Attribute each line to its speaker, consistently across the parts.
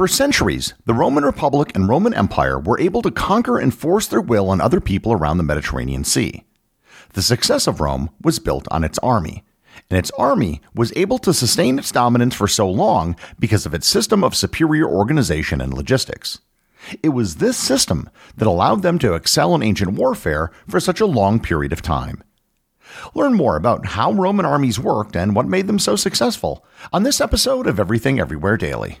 Speaker 1: For centuries, the Roman Republic and Roman Empire were able to conquer and force their will on other people around the Mediterranean Sea. The success of Rome was built on its army, and its army was able to sustain its dominance for so long because of its system of superior organization and logistics. It was this system that allowed them to excel in ancient warfare for such a long period of time. Learn more about how Roman armies worked and what made them so successful on this episode of Everything Everywhere Daily.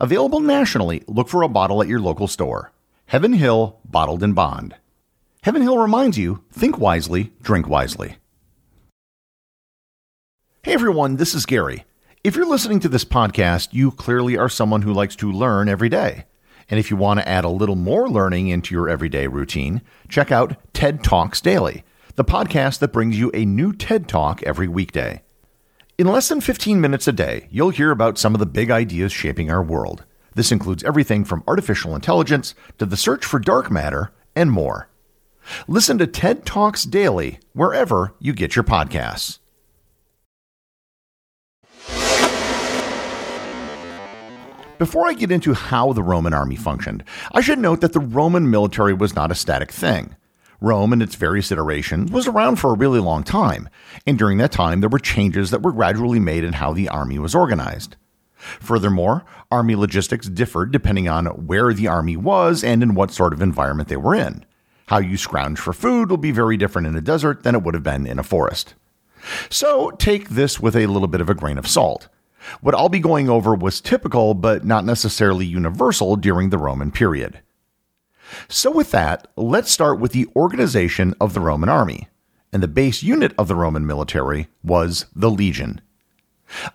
Speaker 1: Available nationally, look for a bottle at your local store. Heaven Hill Bottled in Bond. Heaven Hill reminds you think wisely, drink wisely. Hey everyone, this is Gary. If you're listening to this podcast, you clearly are someone who likes to learn every day. And if you want to add a little more learning into your everyday routine, check out TED Talks Daily, the podcast that brings you a new TED Talk every weekday. In less than 15 minutes a day, you'll hear about some of the big ideas shaping our world. This includes everything from artificial intelligence to the search for dark matter and more. Listen to TED Talks daily wherever you get your podcasts. Before I get into how the Roman army functioned, I should note that the Roman military was not a static thing. Rome and its various iterations was around for a really long time, and during that time there were changes that were gradually made in how the army was organized. Furthermore, army logistics differed depending on where the army was and in what sort of environment they were in. How you scrounge for food will be very different in a desert than it would have been in a forest. So take this with a little bit of a grain of salt. What I'll be going over was typical but not necessarily universal during the Roman period. So, with that, let's start with the organization of the Roman army. And the base unit of the Roman military was the legion.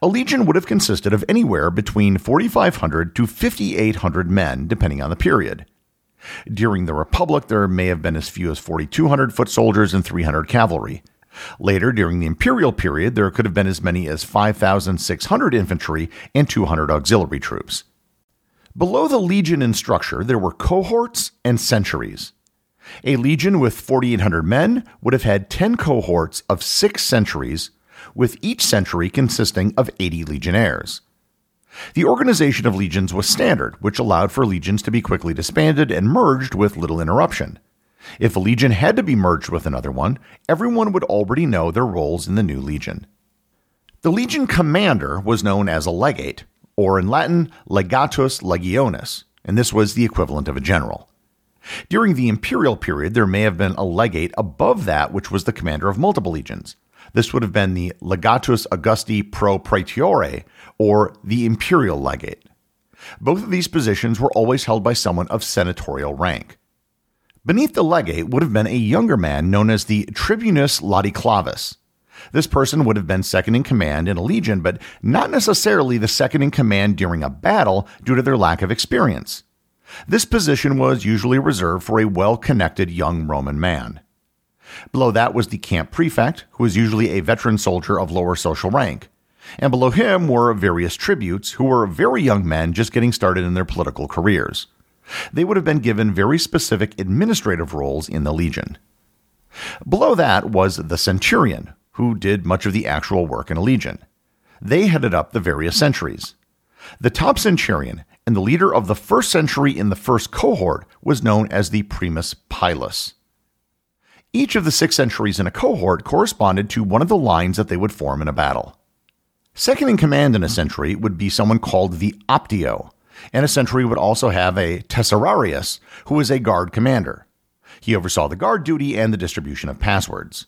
Speaker 1: A legion would have consisted of anywhere between 4,500 to 5,800 men, depending on the period. During the Republic, there may have been as few as 4,200 foot soldiers and 300 cavalry. Later, during the imperial period, there could have been as many as 5,600 infantry and 200 auxiliary troops. Below the legion in structure, there were cohorts and centuries. A legion with 4,800 men would have had 10 cohorts of six centuries, with each century consisting of 80 legionnaires. The organization of legions was standard, which allowed for legions to be quickly disbanded and merged with little interruption. If a legion had to be merged with another one, everyone would already know their roles in the new legion. The legion commander was known as a legate, or in Latin, legatus legionis, and this was the equivalent of a general. During the imperial period, there may have been a legate above that which was the commander of multiple legions. This would have been the legatus Augusti pro praetore, or the imperial legate. Both of these positions were always held by someone of senatorial rank. Beneath the legate would have been a younger man known as the tribunus laticlavus, this person would have been second in command in a legion, but not necessarily the second in command during a battle due to their lack of experience. This position was usually reserved for a well connected young Roman man. Below that was the camp prefect, who was usually a veteran soldier of lower social rank. And below him were various tribunes, who were very young men just getting started in their political careers. They would have been given very specific administrative roles in the legion. Below that was the centurion, who did much of the actual work in a legion. They headed up the various centuries. The top centurion and the leader of the first century in the first cohort was known as the primus pilus. Each of the six centuries in a cohort corresponded to one of the lines that they would form in a battle. Second in command in a century would be someone called the Optio, and a century would also have a Tesserarius, who was a guard commander. He oversaw the guard duty and the distribution of passwords.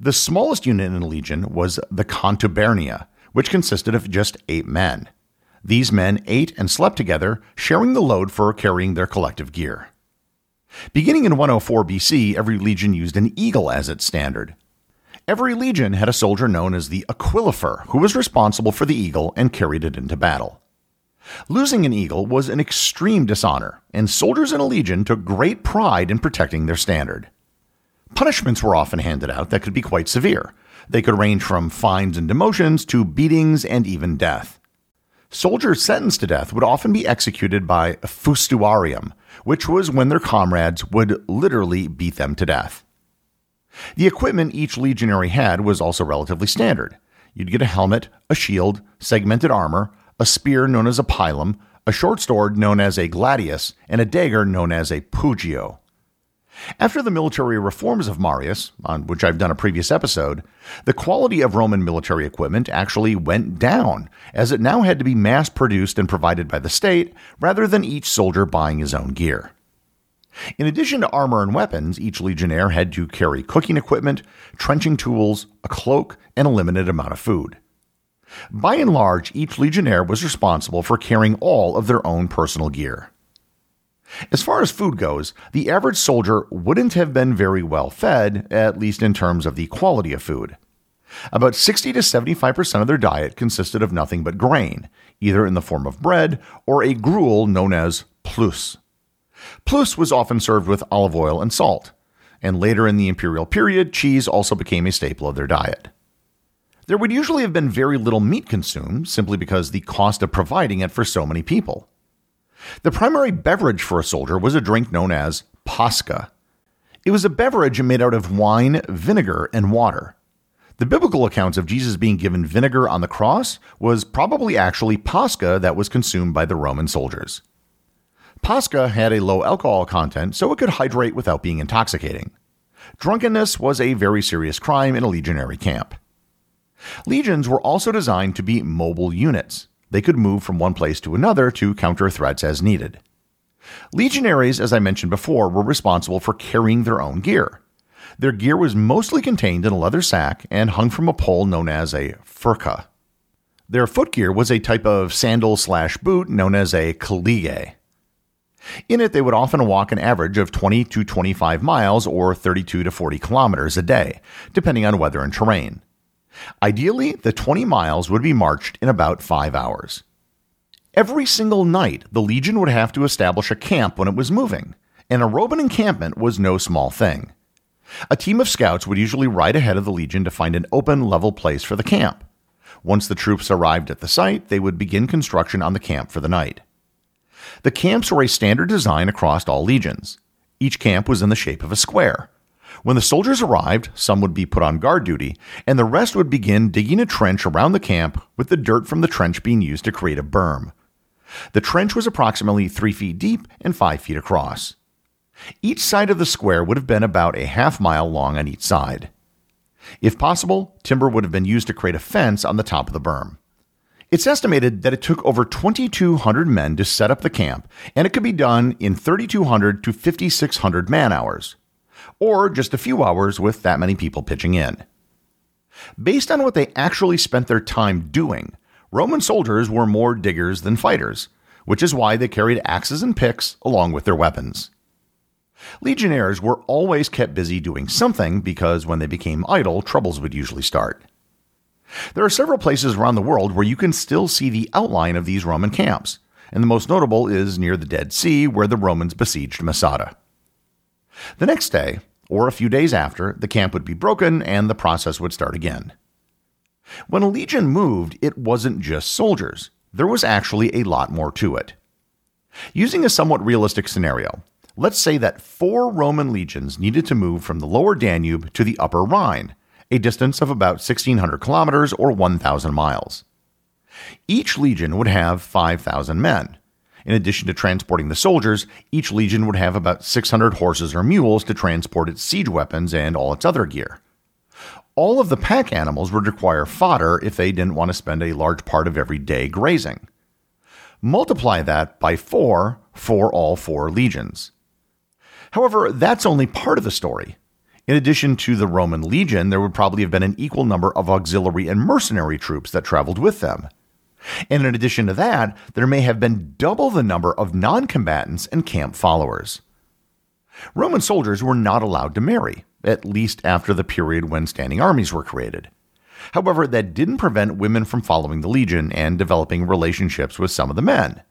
Speaker 1: The smallest unit in a legion was the Contubernia, which consisted of just eight men. These men ate and slept together, sharing the load for carrying their collective gear. Beginning in 104 BC, every legion used an eagle as its standard. Every legion had a soldier known as the Aquilifer, who was responsible for the eagle and carried it into battle. Losing an eagle was an extreme dishonor, and soldiers in a legion took great pride in protecting their standard. Punishments were often handed out that could be quite severe. They could range from fines and demotions to beatings and even death. Soldiers sentenced to death would often be executed by fustuarium, which was when their comrades would literally beat them to death. The equipment each legionary had was also relatively standard. You'd get a helmet, a shield, segmented armor, a spear known as a pilum, a short sword known as a gladius, and a dagger known as a pugio. After the military reforms of Marius, on which I've done a previous episode, the quality of Roman military equipment actually went down, as it now had to be mass produced and provided by the state rather than each soldier buying his own gear. In addition to armor and weapons, each legionnaire had to carry cooking equipment, trenching tools, a cloak, and a limited amount of food. By and large, each legionnaire was responsible for carrying all of their own personal gear. As far as food goes, the average soldier wouldn't have been very well fed, at least in terms of the quality of food. About 60 to 75% of their diet consisted of nothing but grain, either in the form of bread or a gruel known as puls. Puls was often served with olive oil and salt, and later in the imperial period, cheese also became a staple of their diet. There would usually have been very little meat consumed simply because the cost of providing it for so many people. The primary beverage for a soldier was a drink known as posca. It was a beverage made out of wine, vinegar, and water. The biblical accounts of Jesus being given vinegar on the cross was probably actually posca that was consumed by the Roman soldiers. Posca had a low alcohol content, so it could hydrate without being intoxicating. Drunkenness was a very serious crime in a legionary camp. Legions were also designed to be mobile units they could move from one place to another to counter threats as needed. Legionaries, as I mentioned before, were responsible for carrying their own gear. Their gear was mostly contained in a leather sack and hung from a pole known as a furca. Their footgear was a type of sandal slash boot known as a caligae. In it, they would often walk an average of 20 to 25 miles or 32 to 40 kilometers a day, depending on weather and terrain. Ideally, the 20 miles would be marched in about five hours. Every single night, the Legion would have to establish a camp when it was moving, and a Roman encampment was no small thing. A team of scouts would usually ride ahead of the Legion to find an open, level place for the camp. Once the troops arrived at the site, they would begin construction on the camp for the night. The camps were a standard design across all legions. Each camp was in the shape of a square. When the soldiers arrived, some would be put on guard duty, and the rest would begin digging a trench around the camp, with the dirt from the trench being used to create a berm. The trench was approximately three feet deep and five feet across. Each side of the square would have been about a half mile long on each side. If possible, timber would have been used to create a fence on the top of the berm. It's estimated that it took over 2,200 men to set up the camp, and it could be done in 3,200 to 5,600 man hours or just a few hours with that many people pitching in. Based on what they actually spent their time doing, Roman soldiers were more diggers than fighters, which is why they carried axes and picks along with their weapons. Legionnaires were always kept busy doing something because when they became idle, troubles would usually start. There are several places around the world where you can still see the outline of these Roman camps, and the most notable is near the Dead Sea where the Romans besieged Masada. The next day, or a few days after, the camp would be broken and the process would start again. When a legion moved, it wasn't just soldiers, there was actually a lot more to it. Using a somewhat realistic scenario, let's say that four Roman legions needed to move from the lower Danube to the upper Rhine, a distance of about 1,600 kilometers or 1,000 miles. Each legion would have 5,000 men, in addition to transporting the soldiers, each legion would have about 600 horses or mules to transport its siege weapons and all its other gear. all of the pack animals would require fodder if they didn't want to spend a large part of every day grazing. Multiply that by four for all four legions. However, that's only part of the story. In addition to the Roman legion, there would probably have been an equal number of auxiliary and mercenary troops that traveled with them. And in addition to that, there may have been double the number of non combatants and camp followers. Roman soldiers were not allowed to marry, at least after the period when standing armies were created. However, that didn't prevent women from following the legion and developing relationships with some of the men.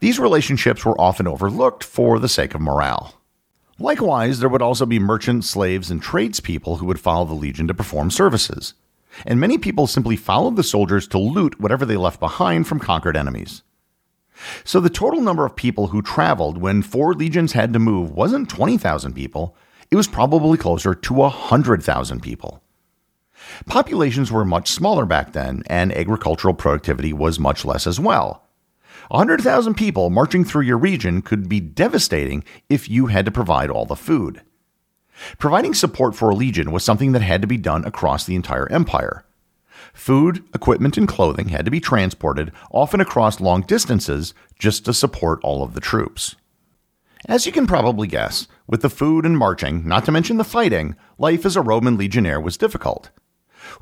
Speaker 1: These relationships were often overlooked for the sake of morale. Likewise, there would also be merchants, slaves, and tradespeople who would follow the legion to perform services. And many people simply followed the soldiers to loot whatever they left behind from conquered enemies. So the total number of people who traveled when four legions had to move wasn't 20,000 people, it was probably closer to 100,000 people. Populations were much smaller back then, and agricultural productivity was much less as well. 100,000 people marching through your region could be devastating if you had to provide all the food. Providing support for a legion was something that had to be done across the entire empire. Food, equipment, and clothing had to be transported, often across long distances, just to support all of the troops. As you can probably guess, with the food and marching, not to mention the fighting, life as a Roman legionnaire was difficult.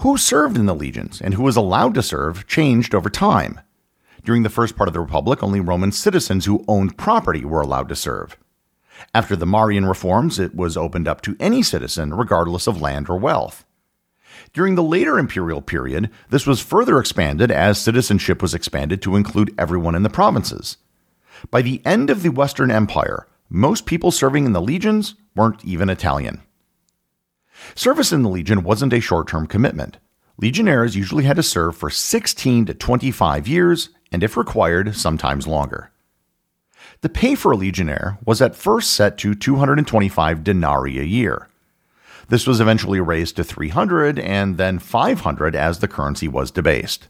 Speaker 1: Who served in the legions and who was allowed to serve changed over time. During the first part of the Republic, only Roman citizens who owned property were allowed to serve. After the Marian reforms, it was opened up to any citizen, regardless of land or wealth. During the later imperial period, this was further expanded as citizenship was expanded to include everyone in the provinces. By the end of the Western Empire, most people serving in the legions weren't even Italian. Service in the legion wasn't a short term commitment. Legionnaires usually had to serve for 16 to 25 years, and if required, sometimes longer. The pay for a legionnaire was at first set to 225 denarii a year. This was eventually raised to 300 and then 500 as the currency was debased.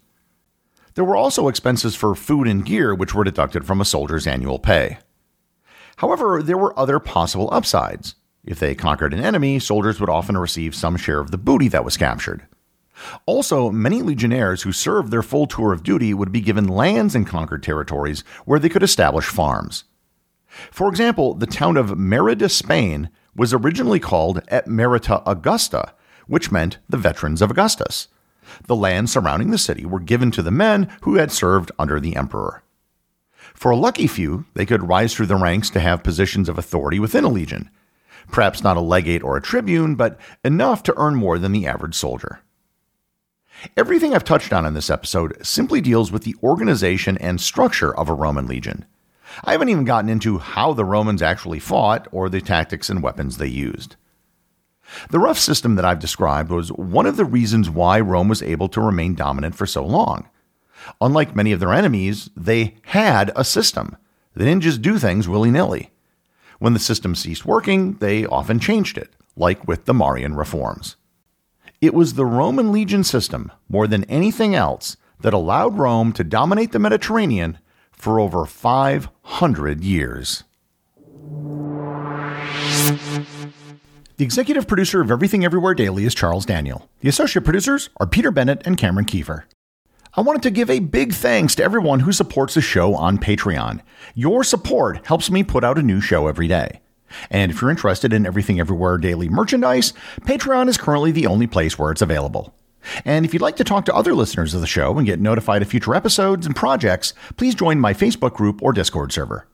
Speaker 1: There were also expenses for food and gear, which were deducted from a soldier's annual pay. However, there were other possible upsides. If they conquered an enemy, soldiers would often receive some share of the booty that was captured. Also, many legionnaires who served their full tour of duty would be given lands in conquered territories where they could establish farms. For example, the town of Merida, Spain, was originally called Emerita Augusta, which meant the veterans of Augustus. The lands surrounding the city were given to the men who had served under the emperor. For a lucky few, they could rise through the ranks to have positions of authority within a legion. Perhaps not a legate or a tribune, but enough to earn more than the average soldier. Everything I've touched on in this episode simply deals with the organization and structure of a Roman legion. I haven't even gotten into how the Romans actually fought or the tactics and weapons they used. The rough system that I've described was one of the reasons why Rome was able to remain dominant for so long. Unlike many of their enemies, they had a system. They didn't just do things willy nilly. When the system ceased working, they often changed it, like with the Marian reforms. It was the Roman legion system, more than anything else, that allowed Rome to dominate the Mediterranean for over 500 years. The executive producer of Everything Everywhere Daily is Charles Daniel. The associate producers are Peter Bennett and Cameron Kieffer. I wanted to give a big thanks to everyone who supports the show on Patreon. Your support helps me put out a new show every day. And if you're interested in Everything Everywhere daily merchandise, Patreon is currently the only place where it's available. And if you'd like to talk to other listeners of the show and get notified of future episodes and projects, please join my Facebook group or Discord server.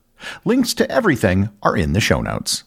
Speaker 1: Links to everything are in the show notes.